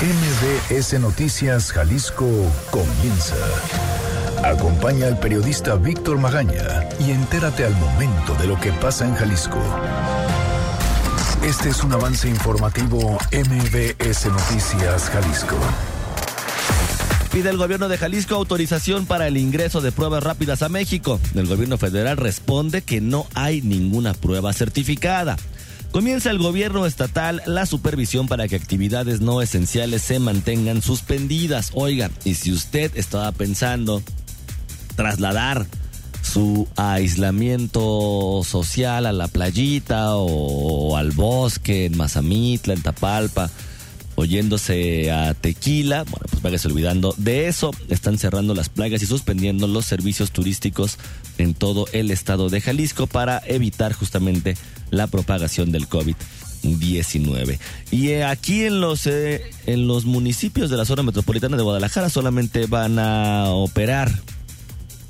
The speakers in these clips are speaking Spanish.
MBS Noticias Jalisco comienza. Acompaña al periodista Víctor Magaña y entérate al momento de lo que pasa en Jalisco. Este es un avance informativo MBS Noticias Jalisco. Pide el gobierno de Jalisco autorización para el ingreso de pruebas rápidas a México. El gobierno federal responde que no hay ninguna prueba certificada. Comienza el gobierno estatal la supervisión para que actividades no esenciales se mantengan suspendidas. Oiga, y si usted estaba pensando trasladar su aislamiento social a la playita o al bosque en Mazamitla, en Tapalpa, oyéndose a tequila, bueno, pues váyase olvidando de eso. Están cerrando las plagas y suspendiendo los servicios turísticos en todo el estado de Jalisco para evitar justamente la propagación del COVID-19. Y eh, aquí en los, eh, en los municipios de la zona metropolitana de Guadalajara solamente van a operar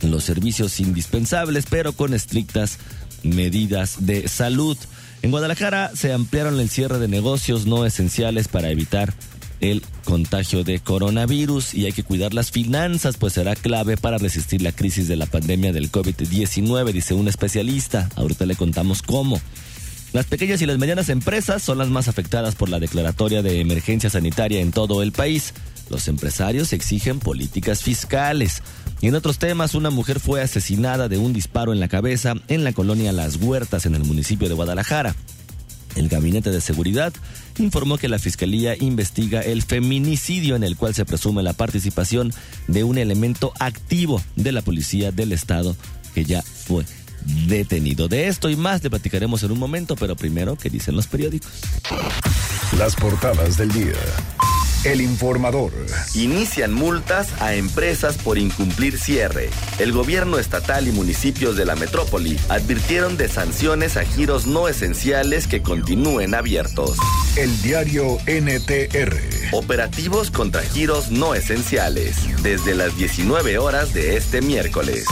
los servicios indispensables, pero con estrictas medidas de salud. En Guadalajara se ampliaron el cierre de negocios no esenciales para evitar el contagio de coronavirus y hay que cuidar las finanzas, pues será clave para resistir la crisis de la pandemia del COVID-19, dice un especialista. Ahorita le contamos cómo. Las pequeñas y las medianas empresas son las más afectadas por la declaratoria de emergencia sanitaria en todo el país. Los empresarios exigen políticas fiscales. Y en otros temas, una mujer fue asesinada de un disparo en la cabeza en la colonia Las Huertas, en el municipio de Guadalajara. El Gabinete de Seguridad informó que la Fiscalía investiga el feminicidio en el cual se presume la participación de un elemento activo de la Policía del Estado que ya fue detenido. De esto y más le platicaremos en un momento, pero primero, ¿qué dicen los periódicos? Las portadas del día. El informador. Inician multas a empresas por incumplir cierre. El gobierno estatal y municipios de la metrópoli advirtieron de sanciones a giros no esenciales que continúen abiertos. El diario NTR. Operativos contra giros no esenciales. Desde las 19 horas de este miércoles.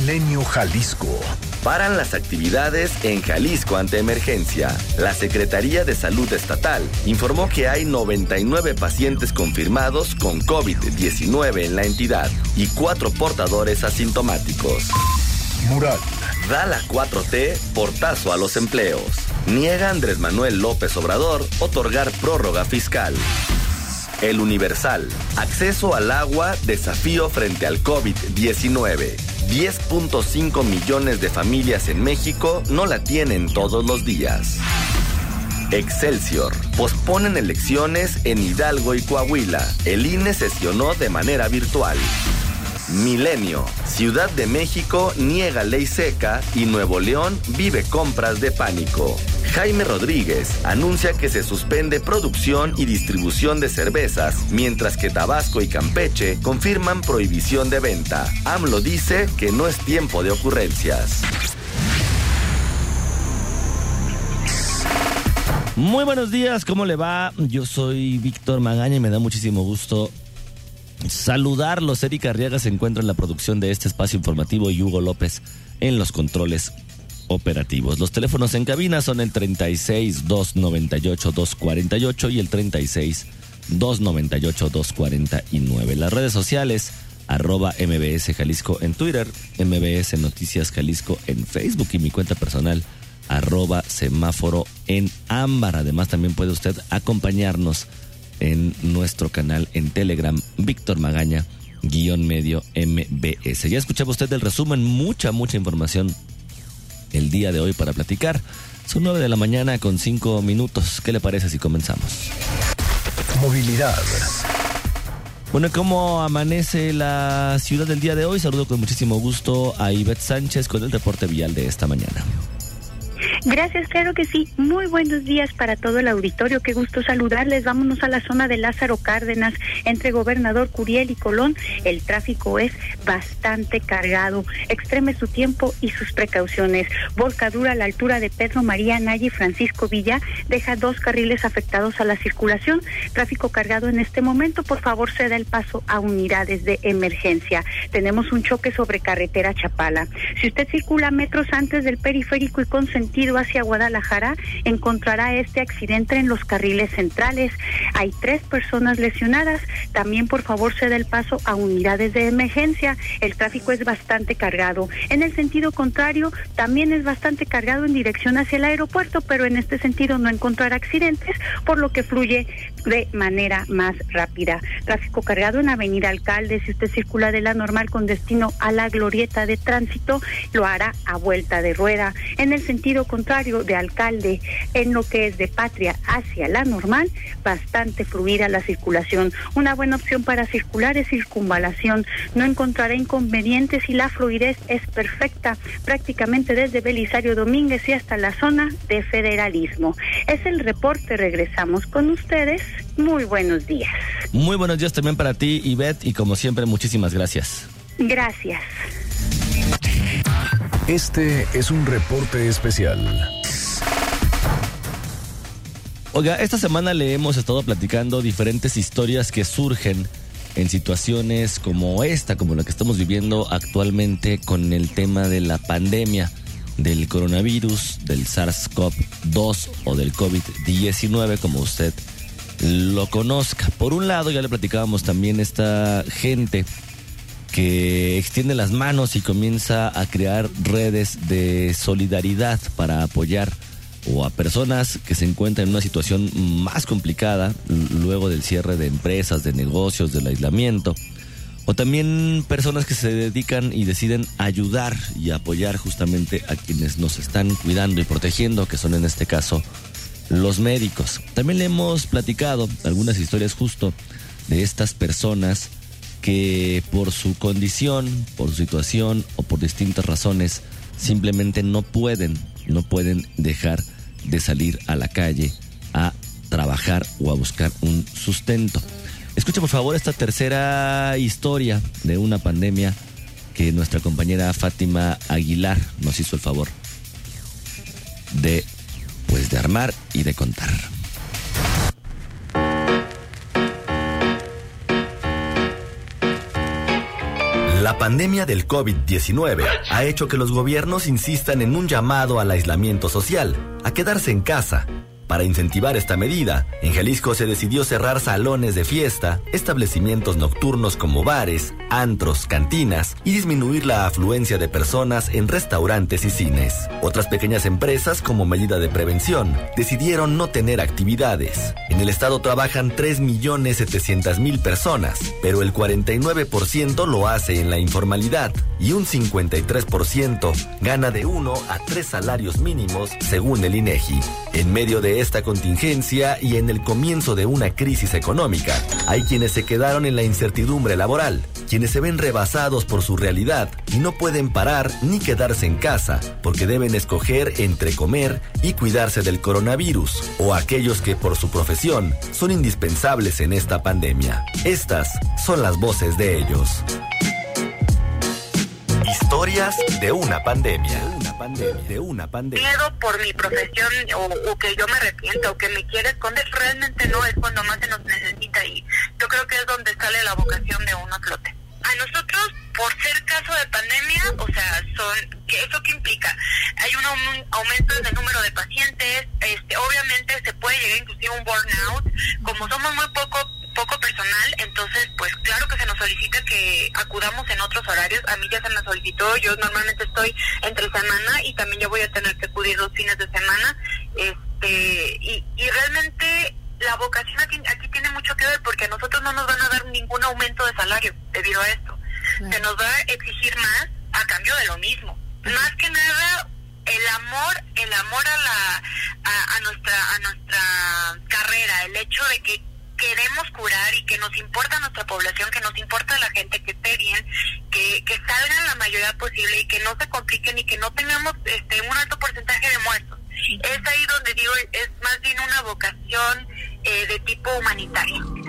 Milenio Jalisco. Paran las actividades en Jalisco ante emergencia. La Secretaría de Salud Estatal informó que hay 99 pacientes confirmados con COVID-19 en la entidad y cuatro portadores asintomáticos. Mural. Da la 4T portazo a los empleos. Niega Andrés Manuel López Obrador otorgar prórroga fiscal. El Universal. Acceso al agua, desafío frente al COVID-19. 10.5 millones de familias en México no la tienen todos los días. Excelsior. Posponen elecciones en Hidalgo y Coahuila. El INE sesionó de manera virtual. Milenio. Ciudad de México niega ley seca y Nuevo León vive compras de pánico. Jaime Rodríguez anuncia que se suspende producción y distribución de cervezas, mientras que Tabasco y Campeche confirman prohibición de venta. AMLO dice que no es tiempo de ocurrencias. Muy buenos días, ¿cómo le va? Yo soy Víctor Magaña y me da muchísimo gusto saludarlos. Erika Arriaga se encuentra en la producción de este espacio informativo y Hugo López en los controles operativos. Los teléfonos en cabina son el 36 298 248 y el 36 298 249. Las redes sociales arroba MBS Jalisco en Twitter, MBS Noticias Jalisco en Facebook y mi cuenta personal arroba semáforo en ámbar. Además también puede usted acompañarnos en nuestro canal en Telegram, Víctor Magaña, guion medio MBS. Ya escuchaba usted el resumen, mucha, mucha información el día de hoy para platicar. Son nueve de la mañana con cinco minutos. ¿Qué le parece si comenzamos? Movilidad. Bueno, ¿cómo amanece la ciudad del día de hoy? Saludo con muchísimo gusto a Ivette Sánchez con el reporte vial de esta mañana. Gracias, claro que sí. Muy buenos días para todo el auditorio. Qué gusto saludarles. Vámonos a la zona de Lázaro Cárdenas, entre Gobernador Curiel y Colón. El tráfico es bastante cargado. Extreme su tiempo y sus precauciones. Volcadura a la altura de Pedro María Nayi Francisco Villa deja dos carriles afectados a la circulación. Tráfico cargado en este momento. Por favor, se da el paso a unidades de emergencia. Tenemos un choque sobre carretera Chapala. Si usted circula metros antes del periférico y con sentido hacia Guadalajara encontrará este accidente en los carriles centrales. Hay tres personas lesionadas. También por favor se dé el paso a unidades de emergencia. El tráfico es bastante cargado. En el sentido contrario, también es bastante cargado en dirección hacia el aeropuerto, pero en este sentido no encontrar accidentes, por lo que fluye de manera más rápida. Tráfico cargado en Avenida Alcalde. Si usted circula de la normal con destino a la glorieta de tránsito, lo hará a vuelta de rueda. En el sentido contrario de Alcalde, en lo que es de Patria hacia la normal, bastante fluida la circulación. Una buena opción para circular es circunvalación. No encontrará inconvenientes y la fluidez es perfecta, prácticamente desde Belisario Domínguez y hasta la zona de federalismo. Es el reporte. Regresamos con ustedes. Muy buenos días. Muy buenos días también para ti, Ivette, y como siempre, muchísimas gracias. Gracias. Este es un reporte especial. Oiga, esta semana le hemos estado platicando diferentes historias que surgen en situaciones como esta, como la que estamos viviendo actualmente con el tema de la pandemia del coronavirus, del SARS-CoV-2 o del COVID-19, como usted lo conozca. Por un lado, ya le platicábamos también esta gente que extiende las manos y comienza a crear redes de solidaridad para apoyar o a personas que se encuentran en una situación más complicada luego del cierre de empresas, de negocios, del aislamiento. O también personas que se dedican y deciden ayudar y apoyar justamente a quienes nos están cuidando y protegiendo, que son en este caso los médicos. También le hemos platicado algunas historias justo de estas personas que por su condición, por su situación o por distintas razones simplemente no pueden, no pueden dejar de salir a la calle a trabajar o a buscar un sustento. Escucha por favor esta tercera historia de una pandemia que nuestra compañera Fátima Aguilar nos hizo el favor de pues de armar y de contar. La pandemia del COVID-19 ha hecho que los gobiernos insistan en un llamado al aislamiento social, a quedarse en casa, para incentivar esta medida, en Jalisco se decidió cerrar salones de fiesta, establecimientos nocturnos como bares, antros, cantinas y disminuir la afluencia de personas en restaurantes y cines. Otras pequeñas empresas, como medida de prevención, decidieron no tener actividades. En el estado trabajan 3.700.000 personas, pero el 49% lo hace en la informalidad y un 53% gana de 1 a 3 salarios mínimos según el INEGI. En medio de esta contingencia y en el comienzo de una crisis económica, hay quienes se quedaron en la incertidumbre laboral, quienes se ven rebasados por su realidad y no pueden parar ni quedarse en casa porque deben escoger entre comer y cuidarse del coronavirus, o aquellos que por su profesión son indispensables en esta pandemia. Estas son las voces de ellos. Historias de una pandemia. De una pandemia. De una pandemia. Miedo por mi profesión o, que yo me arrepiento o que me quiera esconder, realmente no es cuando más se nos necesita y yo creo que es donde sale la vocación de uno a flote. A nosotros, por ser caso de pandemia, o sea, son, ¿eso qué implica? Hay un aumento en el número de pacientes, este, obviamente se puede llegar inclusive a un burnout, como somos muy poco poco personal, entonces pues claro que se nos solicita que acudamos en otros horarios. A mí ya se me solicitó, yo normalmente estoy entre semana y también yo voy a tener que acudir los fines de semana. Este, y, y realmente la vocación aquí, aquí tiene mucho que ver porque a nosotros no nos van a dar ningún aumento de salario debido a esto. Se nos va a exigir más a cambio de lo mismo. Más que nada el amor, el amor a la a, a nuestra a nuestra carrera, el hecho de que queremos curar y que nos importa nuestra población, que nos importa la gente que esté bien, que, que salgan la mayoría posible y que no se compliquen y que no tengamos este, un alto porcentaje de muertos. Es ahí donde digo, es más bien una vocación eh, de tipo humanitario.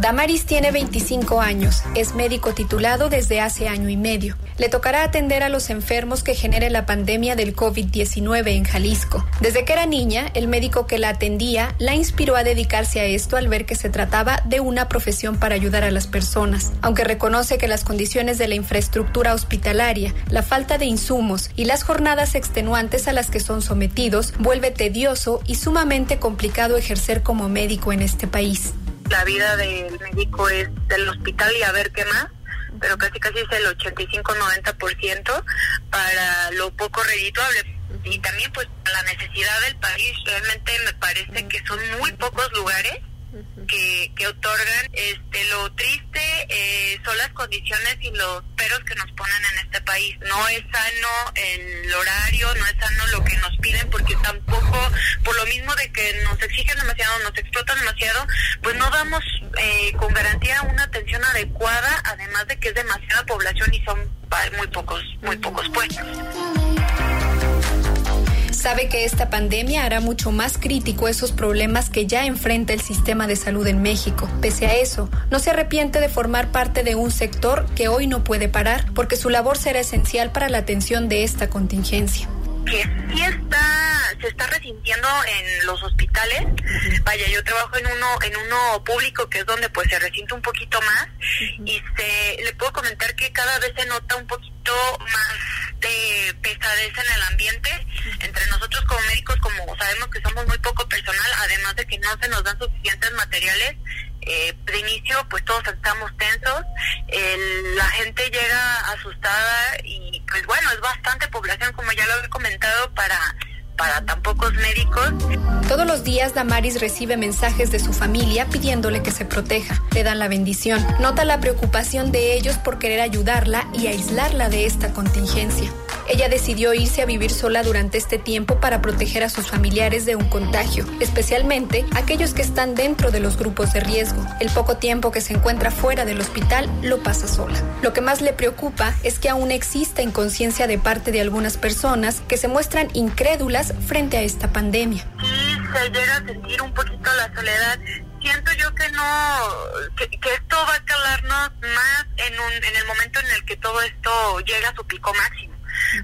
Damaris tiene 25 años, es médico titulado desde hace año y medio. Le tocará atender a los enfermos que genere la pandemia del COVID-19 en Jalisco. Desde que era niña, el médico que la atendía la inspiró a dedicarse a esto al ver que se trataba de una profesión para ayudar a las personas. Aunque reconoce que las condiciones de la infraestructura hospitalaria, la falta de insumos y las jornadas extenuantes a las que son sometidos vuelve tedioso y sumamente complicado ejercer como médico en este país la vida del médico es del hospital y a ver qué más, pero casi casi es el 85-90% para lo poco redituable. Y también pues la necesidad del país, realmente me parece que son muy pocos lugares que, que otorgan. Este, lo triste eh, son las condiciones y los peros que nos ponen en este país. No es sano el horario, no es sano lo que nos piden, porque tampoco, por lo mismo de que nos exigen demasiado, nos explotan demasiado, pues no damos eh, con garantía una atención adecuada, además de que es demasiada población y son muy pocos, muy pocos puestos sabe que esta pandemia hará mucho más crítico esos problemas que ya enfrenta el sistema de salud en México. Pese a eso, no se arrepiente de formar parte de un sector que hoy no puede parar, porque su labor será esencial para la atención de esta contingencia. Que sí está, se está resintiendo en los hospitales. Vaya, yo trabajo en uno, en uno público que es donde pues se resiente un poquito más y se, le puedo comentar que cada vez se nota un poquito más de pesadez en el ambiente. Entre nosotros como médicos, como sabemos que somos muy poco personal, además de que no se nos dan suficientes materiales, eh, de inicio pues todos estamos tensos, la gente llega asustada y pues bueno, es bastante población, como ya lo he comentado, para para tan pocos médicos. Todos los días Damaris recibe mensajes de su familia pidiéndole que se proteja. Le dan la bendición. Nota la preocupación de ellos por querer ayudarla y aislarla de esta contingencia. Ella decidió irse a vivir sola durante este tiempo para proteger a sus familiares de un contagio, especialmente aquellos que están dentro de los grupos de riesgo. El poco tiempo que se encuentra fuera del hospital lo pasa sola. Lo que más le preocupa es que aún exista inconsciencia de parte de algunas personas que se muestran incrédulas frente a esta pandemia. Sí, se llega a sentir un poquito la soledad siento yo que no, que, esto va a calarnos más en, el momento en el que todo esto llega a su pico máximo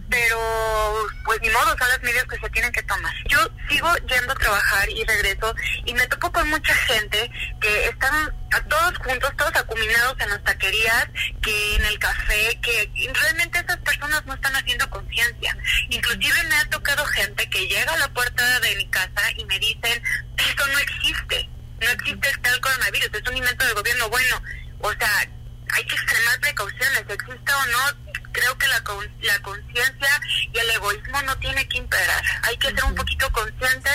pero pues ni modo, son las medidas que se tienen que tomar. Yo sigo yendo a trabajar y regreso y me topo con mucha gente que están a todos juntos, todos acuminados en las taquerías, que en el café, que realmente esas personas no están haciendo conciencia. Inclusive me ha tocado gente que llega a la puerta de mi casa y me dicen, eso no existe, no existe el tal coronavirus, es un invento del gobierno. Bueno, o sea, hay que extremar precauciones, exista o no, creo que la, la conciencia y el egoísmo no tiene que imperar. Hay que ser un poquito conscientes.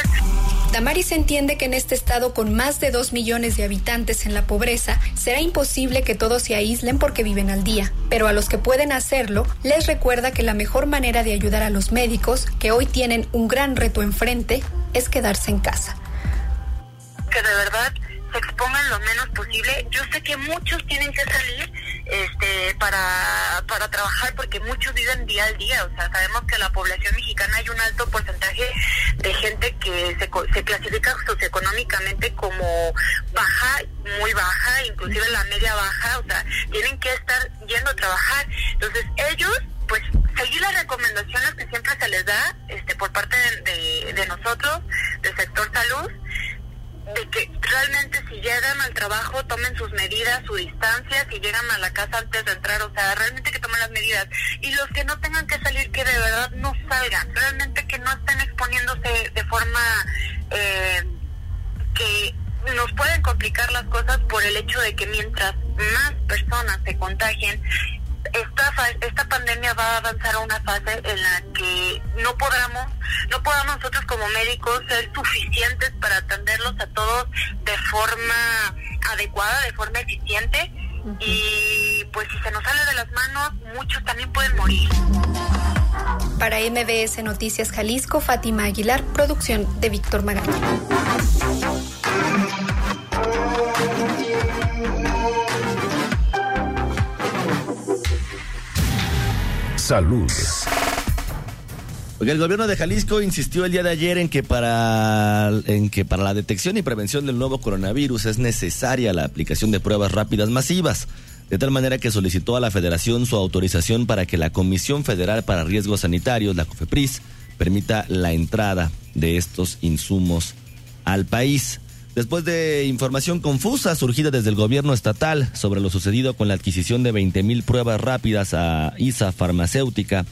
Damaris entiende que en este estado con más de dos millones de habitantes en la pobreza, será imposible que todos se aíslen porque viven al día. Pero a los que pueden hacerlo, les recuerda que la mejor manera de ayudar a los médicos, que hoy tienen un gran reto enfrente, es quedarse en casa. Que de verdad se expongan lo menos posible. Yo sé que muchos tienen que salir este, para, para trabajar porque muchos viven día al día. O sea, sabemos que la población mexicana hay un alto porcentaje de gente que se, se clasifica socioeconómicamente como baja, muy baja, inclusive la media baja. O sea, tienen que estar yendo a trabajar. Entonces, ellos pues seguir las recomendaciones que siempre se les da este por parte de, de nosotros del sector salud de que realmente si llegan al trabajo tomen sus medidas, su distancia, si llegan a la casa antes de entrar, o sea, realmente que tomen las medidas. Y los que no tengan que salir, que de verdad no salgan, realmente que no estén exponiéndose de forma eh, que nos pueden complicar las cosas por el hecho de que mientras más personas se contagien, esta, esta pandemia va a avanzar a una fase en la que no podamos, no podamos nosotros como médicos ser suficientes para atenderlos a todos de forma adecuada, de forma eficiente. Y pues si se nos sale de las manos, muchos también pueden morir. Para MBS Noticias Jalisco, Fátima Aguilar, producción de Víctor Magaña. Salud. El gobierno de Jalisco insistió el día de ayer en que para en que para la detección y prevención del nuevo coronavirus es necesaria la aplicación de pruebas rápidas masivas, de tal manera que solicitó a la Federación su autorización para que la Comisión Federal para Riesgos Sanitarios, la COFEPRIS, permita la entrada de estos insumos al país. Después de información confusa surgida desde el gobierno estatal sobre lo sucedido con la adquisición de 20 mil pruebas rápidas a ISA Farmacéutica,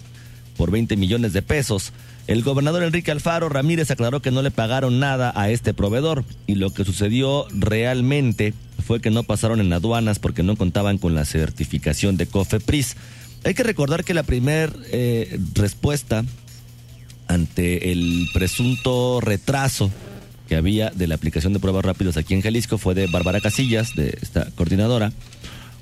por 20 millones de pesos. El gobernador Enrique Alfaro Ramírez aclaró que no le pagaron nada a este proveedor y lo que sucedió realmente fue que no pasaron en aduanas porque no contaban con la certificación de COFEPRIS. Hay que recordar que la primera eh, respuesta ante el presunto retraso que había de la aplicación de pruebas rápidas aquí en Jalisco fue de Bárbara Casillas, de esta coordinadora,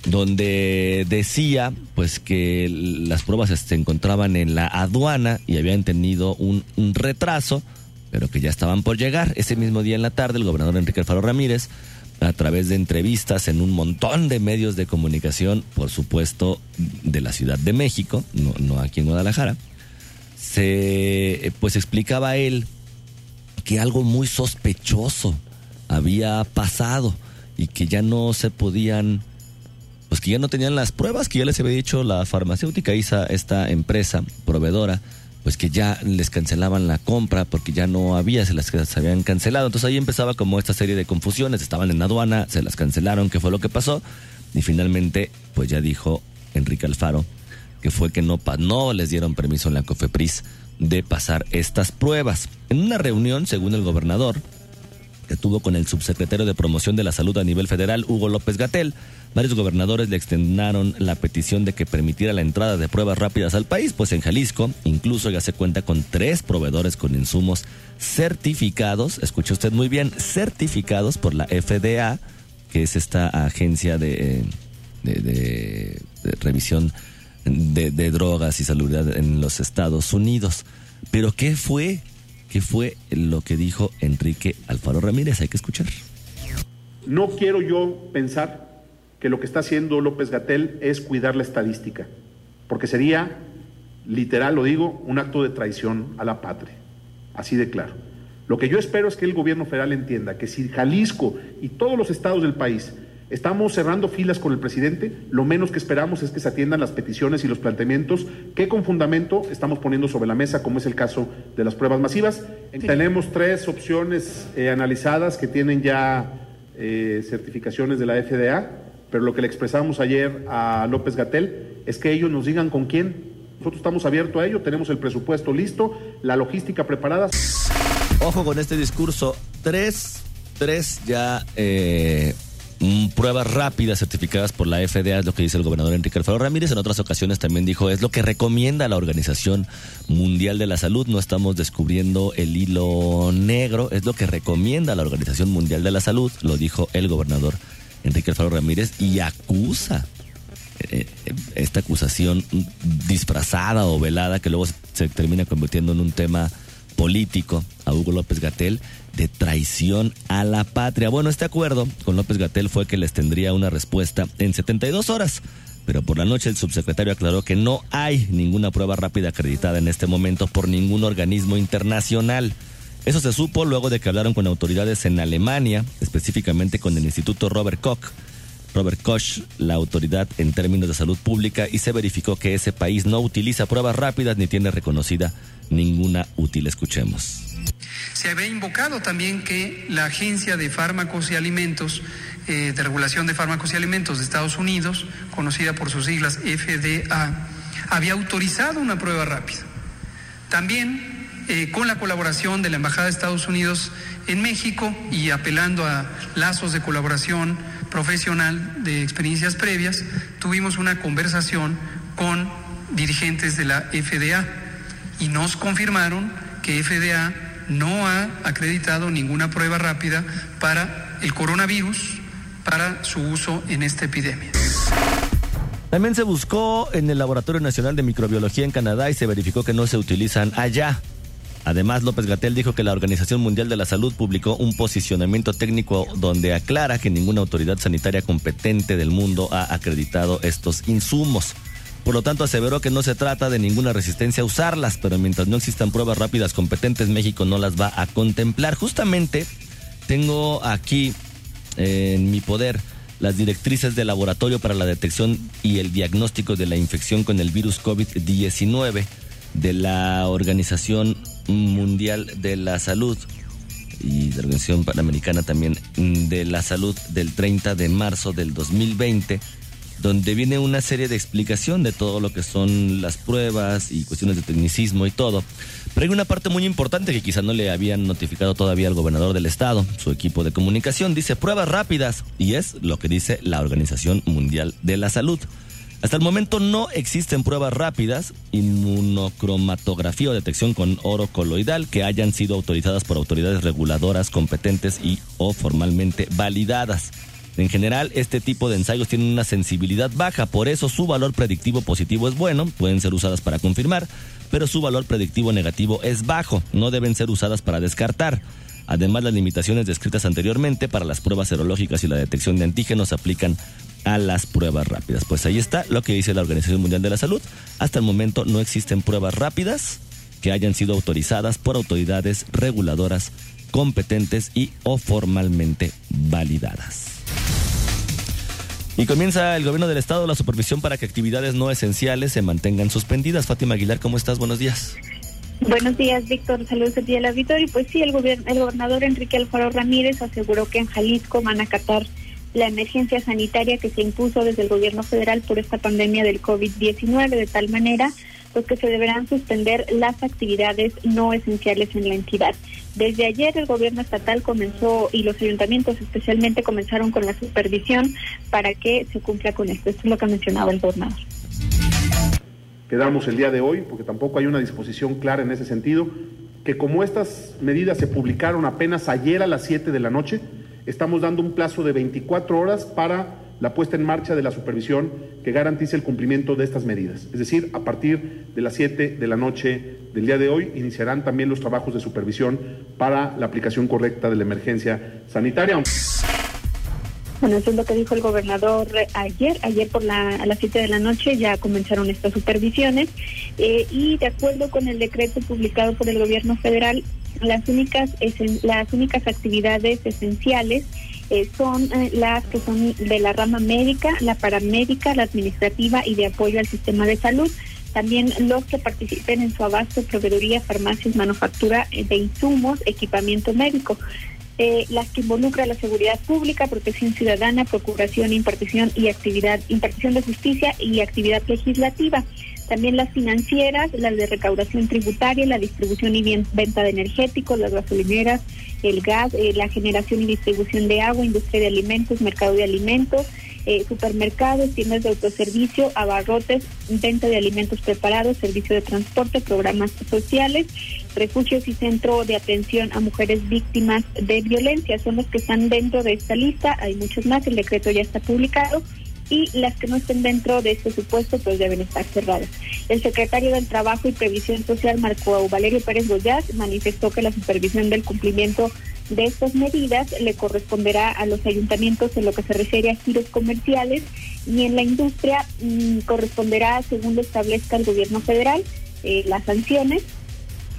donde decía pues que las pruebas se encontraban en la aduana y habían tenido un, retraso, pero que ya estaban por llegar. Ese mismo día en la tarde, el gobernador Enrique Alfaro Ramírez, a través de entrevistas en un montón de medios de comunicación, por supuesto, de la Ciudad de México, no, no aquí en Guadalajara, se pues explicaba él que algo muy sospechoso había pasado y que ya no se podían pues que ya no tenían las pruebas que ya les había dicho la farmacéutica ISA, esta empresa proveedora, pues que ya les cancelaban la compra porque ya no había, se las se habían cancelado. Entonces ahí empezaba como esta serie de confusiones, estaban en aduana, se las cancelaron, qué fue lo que pasó. Y finalmente, pues ya dijo Enrique Alfaro que fue que no, no les dieron permiso en la COFEPRIS de pasar estas pruebas. En una reunión, según el gobernador, que tuvo con el subsecretario de Promoción de la Salud a nivel federal, Hugo López Gatel, varios gobernadores le extendieron la petición de que permitiera la entrada de pruebas rápidas al país, pues en Jalisco incluso ya se cuenta con tres proveedores con insumos certificados, escuche usted muy bien, certificados por la FDA, que es esta agencia de, de, revisión de, drogas y salud en los Estados Unidos. Pero ¿qué fue? ¿Qué fue lo que dijo Enrique Alfaro Ramírez? Hay que escuchar. No quiero yo pensar que lo que está haciendo López Gatel es cuidar la estadística, porque sería, literal lo digo, un acto de traición a la patria, así de claro. Lo que yo espero es que el gobierno federal entienda que si Jalisco y todos los estados del país estamos cerrando filas con el presidente, lo menos que esperamos es que se atiendan las peticiones y los planteamientos que con fundamento estamos poniendo sobre la mesa, como es el caso de las pruebas masivas. Tenemos tres opciones eh, analizadas que tienen ya eh, certificaciones de la FDA pero lo que le expresamos ayer a López Gatel es que ellos nos digan con quién. Nosotros estamos abiertos a ello, tenemos el presupuesto listo, la logística preparada. Ojo con este discurso. Tres, tres ya eh, pruebas rápidas certificadas por la FDA, es lo que dice el gobernador Enrique Alfaro Ramírez. En otras ocasiones también dijo, es lo que recomienda la Organización Mundial de la Salud. No estamos descubriendo el hilo negro, es lo que recomienda la Organización Mundial de la Salud, lo dijo el gobernador Enrique Alfaro Ramírez y acusa eh, eh, esta acusación disfrazada o velada que luego se termina convirtiendo en un tema político a Hugo López Gatel de traición a la patria. Bueno, este acuerdo con López Gatel fue que les tendría una respuesta en 72 horas, pero por la noche el subsecretario aclaró que no hay ninguna prueba rápida acreditada en este momento por ningún organismo internacional. Eso se supo luego de que hablaron con autoridades en Alemania, específicamente con el Instituto Robert Koch. Robert Koch, la autoridad en términos de salud pública, y se verificó que ese país no utiliza pruebas rápidas ni tiene reconocida ninguna útil. Escuchemos. Se había invocado también que la Agencia de Fármacos y Alimentos, eh, de Regulación de Fármacos y Alimentos de Estados Unidos, conocida por sus siglas FDA, había autorizado una prueba rápida. También eh, con la colaboración de la Embajada de Estados Unidos en México y apelando a lazos de colaboración profesional de experiencias previas, tuvimos una conversación con dirigentes de la FDA y nos confirmaron que FDA no ha acreditado ninguna prueba rápida para el coronavirus para su uso en esta epidemia. También se buscó en el Laboratorio Nacional de Microbiología en Canadá y se verificó que no se utilizan allá. Además, López Gatel dijo que la Organización Mundial de la Salud publicó un posicionamiento técnico donde aclara que ninguna autoridad sanitaria competente del mundo ha acreditado estos insumos. Por lo tanto, aseveró que no se trata de ninguna resistencia a usarlas, pero mientras no existan pruebas rápidas competentes, México no las va a contemplar. Justamente tengo aquí en mi poder las directrices del Laboratorio para la Detección y el Diagnóstico de la Infección con el virus COVID-19 de la Organización Mundial de la Salud y de la Organización Panamericana también de la Salud del 30 de marzo del 2020 donde viene una serie de explicación de todo lo que son las pruebas y cuestiones de tecnicismo y todo. Pero hay una parte muy importante que quizá no le habían notificado todavía al gobernador del estado, su equipo de comunicación, dice pruebas rápidas y es lo que dice la Organización Mundial de la Salud. Hasta el momento no existen pruebas rápidas, inmunocromatografía o detección con oro coloidal que hayan sido autorizadas por autoridades reguladoras competentes y o formalmente validadas. En general, este tipo de ensayos tienen una sensibilidad baja, por eso su valor predictivo positivo es bueno, pueden ser usadas para confirmar, pero su valor predictivo negativo es bajo, no deben ser usadas para descartar. Además, las limitaciones descritas anteriormente para las pruebas serológicas y la detección de antígenos aplican a las pruebas rápidas. Pues ahí está lo que dice la Organización Mundial de la Salud. Hasta el momento no existen pruebas rápidas que hayan sido autorizadas por autoridades reguladoras competentes y o formalmente validadas. Y comienza el gobierno del estado la supervisión para que actividades no esenciales se mantengan suspendidas. Fátima Aguilar, ¿cómo estás? Buenos días. Buenos días, Víctor. Saludos a ti al auditorio. Pues sí, el, el gobernador Enrique Alfaro Ramírez aseguró que en Jalisco van a acatar la emergencia sanitaria que se impuso desde el gobierno federal por esta pandemia del COVID-19, de tal manera pues que se deberán suspender las actividades no esenciales en la entidad. Desde ayer el gobierno estatal comenzó y los ayuntamientos especialmente comenzaron con la supervisión para que se cumpla con esto. Esto es lo que ha mencionado el gobernador. Quedamos el día de hoy, porque tampoco hay una disposición clara en ese sentido, que como estas medidas se publicaron apenas ayer a las 7 de la noche, estamos dando un plazo de 24 horas para la puesta en marcha de la supervisión que garantice el cumplimiento de estas medidas. Es decir, a partir de las 7 de la noche del día de hoy iniciarán también los trabajos de supervisión para la aplicación correcta de la emergencia sanitaria. Bueno, eso es lo que dijo el gobernador ayer. Ayer por a las 7 de la noche ya comenzaron estas supervisiones eh, y de acuerdo con el decreto publicado por el gobierno federal, las únicas, las únicas actividades esenciales eh, son eh, las que son de la rama médica, la paramédica, la administrativa y de apoyo al sistema de salud. También los que participen en su abasto, proveeduría, farmacias, manufactura eh, de insumos, equipamiento médico. las que involucran la seguridad pública, protección ciudadana, procuración, impartición y actividad, impartición de justicia y actividad legislativa. También las financieras, las de recaudación tributaria, la distribución y venta de energéticos, las gasolineras, el gas, eh, la generación y distribución de agua, industria de alimentos, mercado de alimentos, eh, supermercados, tiendas de autoservicio, abarrotes, venta de alimentos preparados, servicio de transporte, programas sociales, refugios y centro de atención a mujeres víctimas de violencia. Son los que están dentro de esta lista. Hay muchos más, el decreto ya está publicado y las que no estén dentro de este supuesto pues deben estar cerradas. El secretario del Trabajo y Previsión Social, Marco Valerio Pérez Goyaz, manifestó que la supervisión del cumplimiento de estas medidas le corresponderá a los ayuntamientos en lo que se refiere a giros comerciales y en la industria mm, corresponderá, según lo establezca el gobierno federal, eh, las sanciones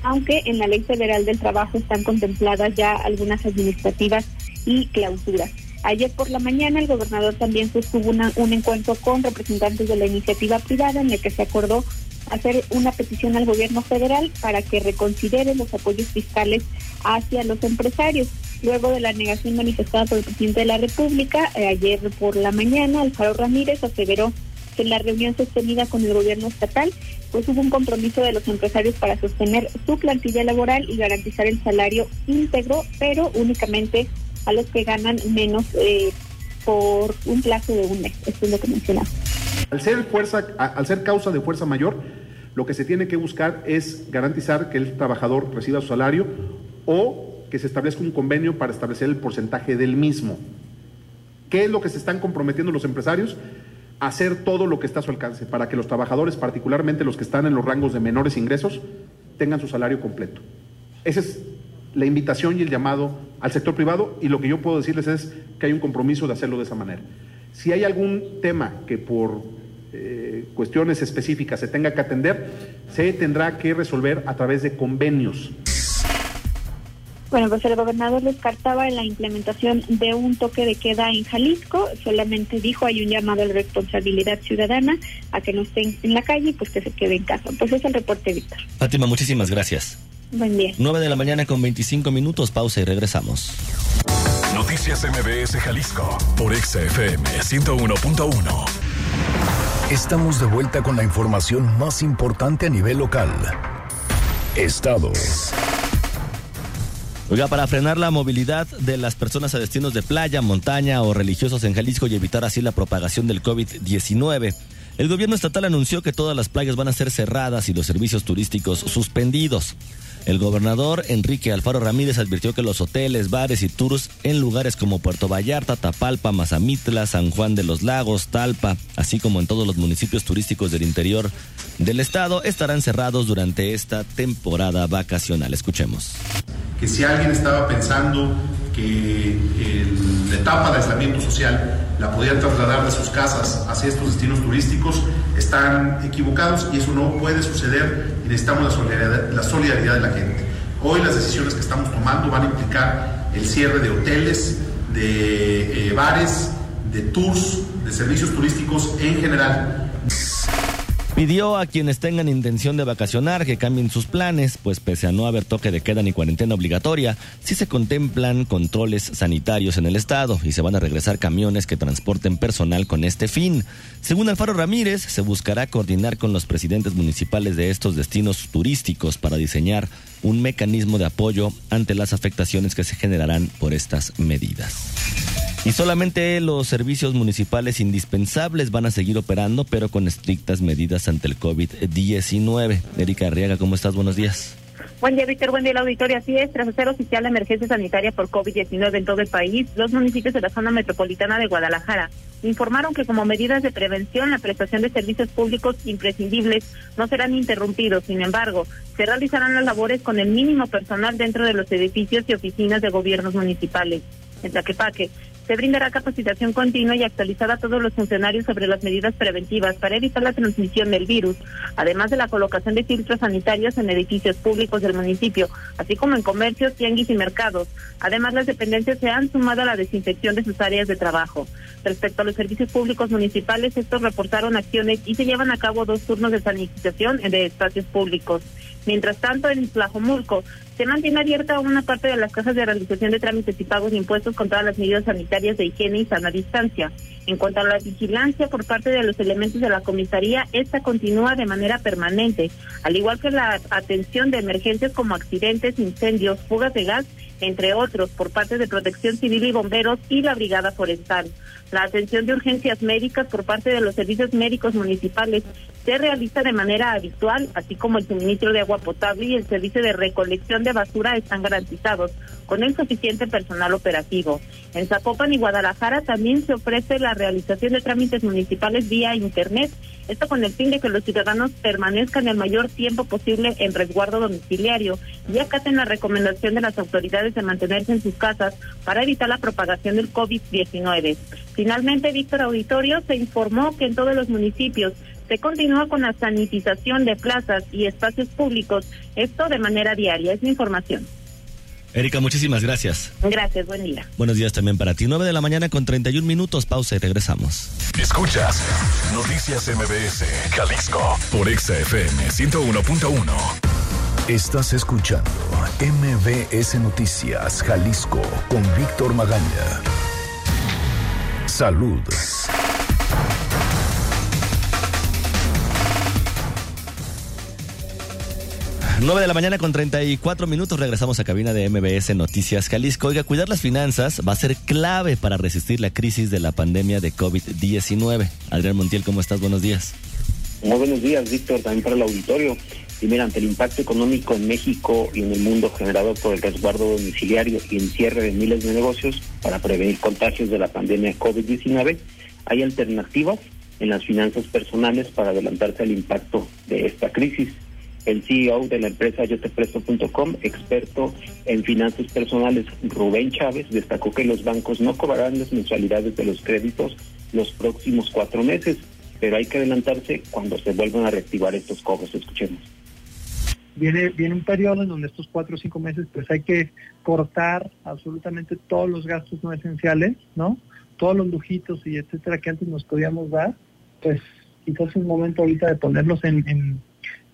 aunque en la Ley Federal del Trabajo están contempladas ya algunas administrativas y clausuras. Ayer por la mañana el gobernador también sostuvo un encuentro con representantes de la iniciativa privada en el que se acordó hacer una petición al gobierno federal para que reconsidere los apoyos fiscales hacia los empresarios. Luego de la negación manifestada por el presidente de la República, eh, ayer por la mañana, Alfaro Ramírez aseveró que en la reunión sostenida con el gobierno estatal, pues hubo un compromiso de los empresarios para sostener su plantilla laboral y garantizar el salario íntegro, pero únicamente a los que ganan menos eh, por un plazo de un mes. Esto es lo que mencionaba. Al ser, fuerza, al ser causa de fuerza mayor, lo que se tiene que buscar es garantizar que el trabajador reciba su salario o que se establezca un convenio para establecer el porcentaje del mismo. ¿Qué es lo que se están comprometiendo los empresarios? Hacer todo lo que está a su alcance para que los trabajadores, particularmente los que están en los rangos de menores ingresos, tengan su salario completo. Ese es la invitación y el llamado al sector privado y lo que yo puedo decirles es que hay un compromiso de hacerlo de esa manera. Si hay algún tema que por eh, cuestiones específicas se tenga que atender, se tendrá que resolver a través de convenios. Bueno, pues el gobernador descartaba la implementación de un toque de queda en Jalisco, solamente dijo hay un llamado a la responsabilidad ciudadana a que no estén en la calle y pues que se quede en casa. Pues es el reporte, Víctor. Fátima, muchísimas gracias. Buen día. 9 de la mañana con 25 minutos, pausa y regresamos. Noticias MBS Jalisco por XFM 101.1. Estamos de vuelta con la información más importante a nivel local. Estados. Oiga, para frenar la movilidad de las personas a destinos de playa, montaña o religiosos en Jalisco y evitar así la propagación del COVID-19, el gobierno estatal anunció que todas las playas van a ser cerradas y los servicios turísticos suspendidos. El gobernador Enrique Alfaro Ramírez advirtió que los hoteles, bares y tours en lugares como Puerto Vallarta, Tapalpa, Mazamitla, San Juan de los Lagos, Talpa, así como en todos los municipios turísticos del interior del estado, estarán cerrados durante esta temporada vacacional. Escuchemos. Que si alguien estaba pensando que la etapa de aislamiento social la podían trasladar de sus casas hacia estos destinos turísticos, están equivocados y eso no puede suceder necesitamos la solidaridad, la solidaridad de la gente. Hoy las decisiones que estamos tomando van a implicar el cierre de hoteles, de eh, bares, de tours, de servicios turísticos en general. Pidió a quienes tengan intención de vacacionar que cambien sus planes, pues pese a no haber toque de queda ni cuarentena obligatoria, sí se contemplan controles sanitarios en el estado y se van a regresar camiones que transporten personal con este fin. Según Alfaro Ramírez, se buscará coordinar con los presidentes municipales de estos destinos turísticos para diseñar un mecanismo de apoyo ante las afectaciones que se generarán por estas medidas. Y solamente los servicios municipales indispensables van a seguir operando, pero con estrictas medidas ante el COVID-19. Erika Arriaga, ¿cómo estás? Buenos días. Buen día, Víctor. Buen día, el auditorio. Así es, tras hacer oficial la emergencia sanitaria por COVID-19 en todo el país, los municipios de la zona metropolitana de Guadalajara informaron que como medidas de prevención, la prestación de servicios públicos imprescindibles no serán interrumpidos. Sin embargo, se realizarán las labores con el mínimo personal dentro de los edificios y oficinas de gobiernos municipales. En Tlaquepaque, se brindará capacitación continua y actualizada a todos los funcionarios sobre las medidas preventivas para evitar la transmisión del virus, además de la colocación de filtros sanitarios en edificios públicos del municipio, así como en comercios, tianguis y mercados. Además, las dependencias se han sumado a la desinfección de sus áreas de trabajo. Respecto a los servicios públicos municipales, estos reportaron acciones y se llevan a cabo dos turnos de sanitización de espacios públicos. Mientras tanto, en Tlajomulco se mantiene abierta una parte de las casas de realización de trámites y pagos de impuestos con todas las medidas sanitarias de higiene y sana distancia. En cuanto a la vigilancia por parte de los elementos de la comisaría, esta continúa de manera permanente, al igual que la atención de emergencias como accidentes, incendios, fugas de gas, entre otros, por parte de Protección Civil y Bomberos y la Brigada Forestal. La atención de urgencias médicas por parte de los servicios médicos municipales se realiza de manera habitual, así como el suministro de agua potable y el servicio de recolección de basura están garantizados con el suficiente personal operativo. En Zapopan y Guadalajara también se ofrece la realización de trámites municipales vía Internet, esto con el fin de que los ciudadanos permanezcan el mayor tiempo posible en resguardo domiciliario y acaten la recomendación de las autoridades de mantenerse en sus casas para evitar la propagación del COVID-19. Finalmente, Víctor Auditorio se informó que en todos los municipios se continúa con la sanitización de plazas y espacios públicos, esto de manera diaria. Es mi información. Erika, muchísimas gracias. Gracias, buen día. Buenos días también para ti. 9 de la mañana con 31 minutos, pausa y regresamos. Escuchas Noticias MBS Jalisco por XFM 101.1. Estás escuchando MBS Noticias Jalisco con Víctor Magaña. Salud. 9 de la mañana con 34 minutos regresamos a cabina de MBS Noticias Jalisco. Oiga, cuidar las finanzas va a ser clave para resistir la crisis de la pandemia de COVID-19. Adrián Montiel, ¿cómo estás? Buenos días. Muy buenos días, Víctor, también para el auditorio. Y mira, ante el impacto económico en México y en el mundo generado por el resguardo domiciliario y encierre de miles de negocios para prevenir contagios de la pandemia COVID-19, hay alternativas en las finanzas personales para adelantarse al impacto de esta crisis. El CEO de la empresa yotepresto.com, experto en finanzas personales, Rubén Chávez, destacó que los bancos no cobrarán las mensualidades de los créditos los próximos cuatro meses. pero hay que adelantarse cuando se vuelvan a reactivar estos cobros. Escuchemos. Viene, viene un periodo en donde estos cuatro o cinco meses pues hay que cortar absolutamente todos los gastos no esenciales, ¿no? Todos los lujitos y etcétera que antes nos podíamos dar, pues quizás es un momento ahorita de ponerlos en, en,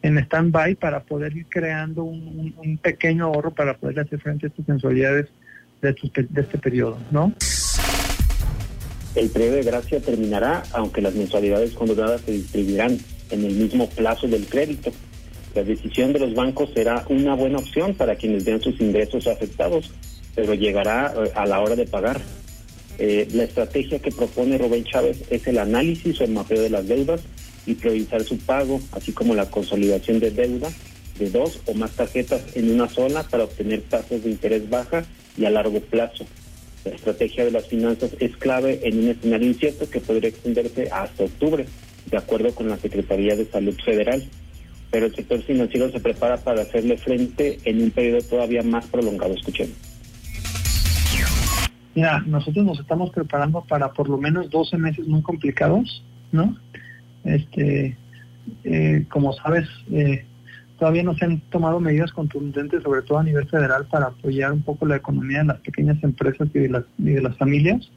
stand-by para poder ir creando un, un, pequeño ahorro para poder hacer frente a estas mensualidades de, de este periodo, ¿no? El periodo de gracia terminará, aunque las mensualidades condonadas se distribuirán en el mismo plazo del crédito. La decisión de los bancos será una buena opción para quienes vean sus ingresos afectados, pero llegará eh, a la hora de pagar. Eh, la estrategia que propone Rubén Chávez es el análisis o el mapeo de las deudas y priorizar su pago, así como la consolidación de deuda de dos o más tarjetas en una sola para obtener tasas de interés baja y a largo plazo. La estrategia de las finanzas es clave en un escenario incierto que podría extenderse hasta octubre, de acuerdo con la Secretaría de Salud Federal. Pero el sector financiero se prepara para hacerle frente en un periodo todavía más prolongado. Escuchemos. Mira, nosotros nos estamos preparando para por lo menos 12 meses muy complicados, ¿no? Este, eh, como sabes, eh, todavía no se han tomado medidas contundentes, sobre todo a nivel federal, para apoyar un poco la economía de las pequeñas empresas y de las, de las familias.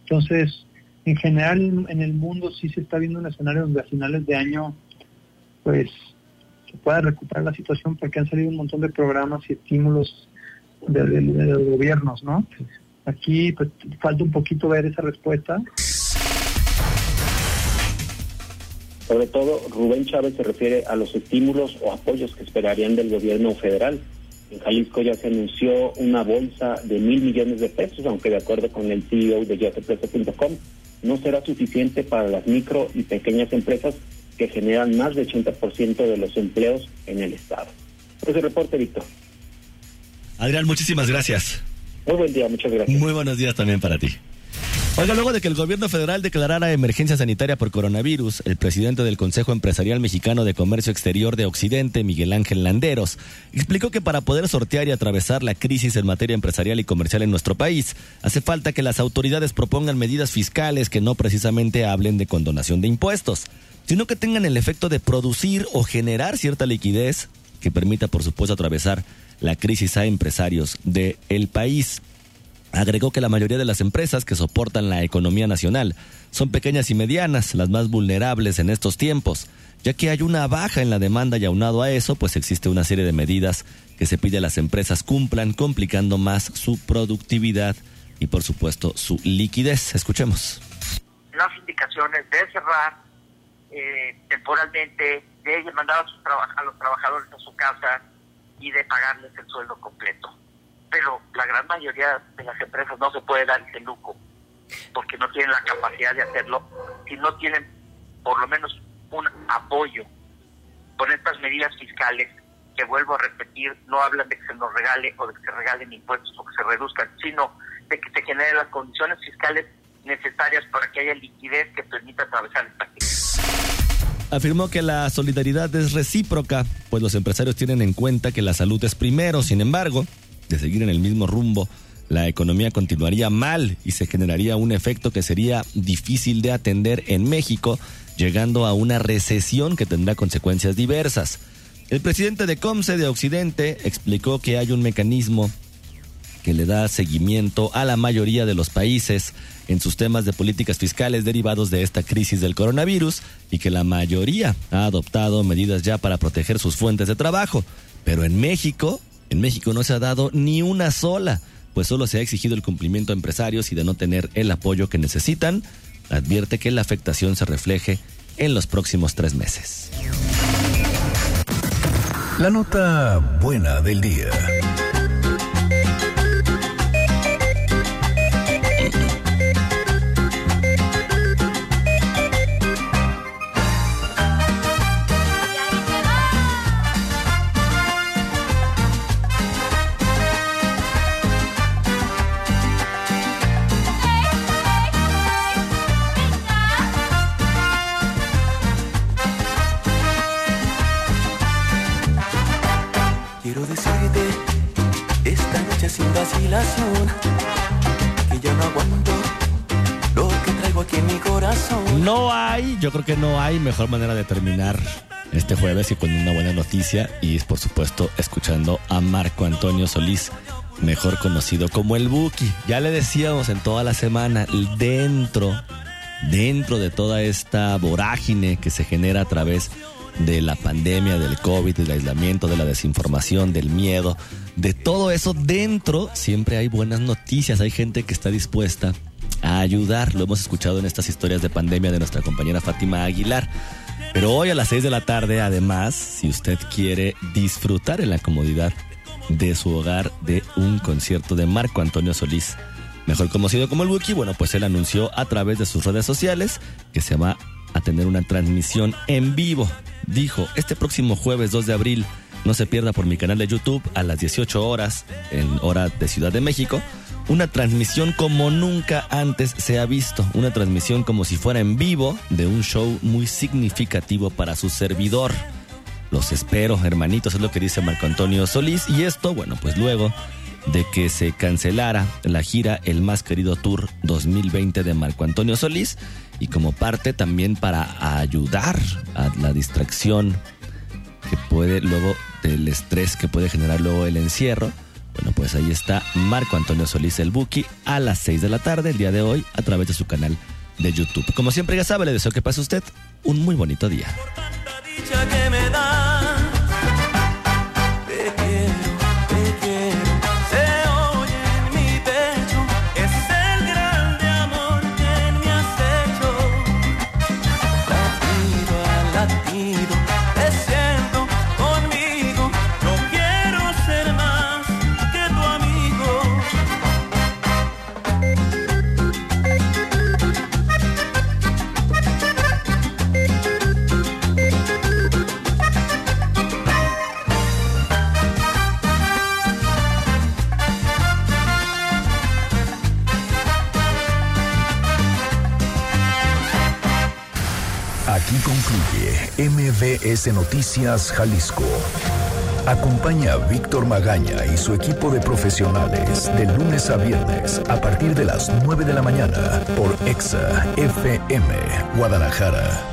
Entonces, en general en el mundo sí se está viendo un escenario donde a finales de año, pues, se pueda recuperar la situación porque han salido un montón de programas y estímulos de, los gobiernos, ¿no? Aquí pues, falta un poquito ver esa respuesta. Sobre todo, Rubén Chávez se refiere a los estímulos o apoyos que esperarían del gobierno federal. En Jalisco ya se anunció una bolsa de mil millones de pesos, aunque de acuerdo con el CEO de yotepreso.com, no será suficiente para las micro y pequeñas empresas que generan más del 80% de los empleos en el Estado. Ese reporte, Víctor. Adrián, muchísimas gracias. Muy buen día, muchas gracias. Muy buenos días también para ti. Oiga, luego de que el gobierno federal declarara emergencia sanitaria por coronavirus, el presidente del Consejo Empresarial Mexicano de Comercio Exterior de Occidente, Miguel Ángel Landeros, explicó que para poder sortear y atravesar la crisis en materia empresarial y comercial en nuestro país, hace falta que las autoridades propongan medidas fiscales que no precisamente hablen de condonación de impuestos, sino que tengan el efecto de producir o generar cierta liquidez que permita, por supuesto, atravesar la crisis a empresarios del el país. Agregó que la mayoría de las empresas que soportan la economía nacional son pequeñas y medianas, las más vulnerables en estos tiempos, ya que hay una baja en la demanda y aunado a eso, pues existe una serie de medidas que se pide a las empresas cumplan, complicando más su productividad y por supuesto su liquidez. Escuchemos. Las indicaciones de cerrar eh, temporalmente, de mandar a los trabajadores a su casa y de pagarles el sueldo completo pero la gran mayoría de las empresas no se puede dar ese lujo porque no tienen la capacidad de hacerlo si no tienen por lo menos un apoyo con estas medidas fiscales que vuelvo a repetir, no hablan de que se nos regale o de que se regalen impuestos o que se reduzcan, sino de que se generen las condiciones fiscales necesarias para que haya liquidez que permita atravesar esta crisis. Afirmó que la solidaridad es recíproca, pues los empresarios tienen en cuenta que la salud es primero, sin embargo, de seguir en el mismo rumbo, la economía continuaría mal y se generaría un efecto que sería difícil de atender en México, llegando a una recesión que tendrá consecuencias diversas. El presidente de Comce de Occidente explicó que hay un mecanismo que le da seguimiento a la mayoría de los países en sus temas de políticas fiscales derivados de esta crisis del coronavirus y que la mayoría ha adoptado medidas ya para proteger sus fuentes de trabajo. Pero en México en México no se ha dado ni una sola, pues solo se ha exigido el cumplimiento a empresarios y de no tener el apoyo que necesitan, advierte que la afectación se refleje en los próximos tres meses. La nota buena del día. Yo creo que no hay mejor manera de terminar este jueves y con una buena noticia y por supuesto escuchando a Marco Antonio Solís, mejor conocido como el Buki. Ya le decíamos en toda la semana, dentro, dentro de toda esta vorágine que se genera a través de la pandemia, del COVID, del aislamiento, de la desinformación, del miedo, de todo eso dentro siempre hay buenas noticias, hay gente que está dispuesta ayudar, lo hemos escuchado en estas historias de pandemia de nuestra compañera Fátima Aguilar. Pero hoy a las 6 de la tarde, además, si usted quiere disfrutar en la comodidad de su hogar de un concierto de Marco Antonio Solís, mejor conocido como el Wookie, bueno, pues él anunció a través de sus redes sociales que se va a tener una transmisión en vivo. Dijo, este próximo jueves 2 de abril, no se pierda por mi canal de YouTube a las 18 horas en hora de Ciudad de México una transmisión como nunca antes se ha visto, una transmisión como si fuera en vivo de un show muy significativo para su servidor. Los espero, hermanitos, es lo que dice Marco Antonio Solís. Y esto, bueno, pues luego de que se cancelara la gira El Más Querido Tour 2020 de Marco Antonio Solís y como parte también para ayudar a la distracción que puede luego del estrés que puede generar luego el encierro bueno, pues ahí está Marco Antonio Solís el Buki a las 6 de la tarde el día de hoy a través de su canal de YouTube. Como siempre ya sabe, le deseo que pase usted un muy bonito día. MBS Noticias Jalisco. Acompaña a Víctor Magaña y su equipo de profesionales de lunes a viernes a partir de las 9 de la mañana por EXA FM Guadalajara.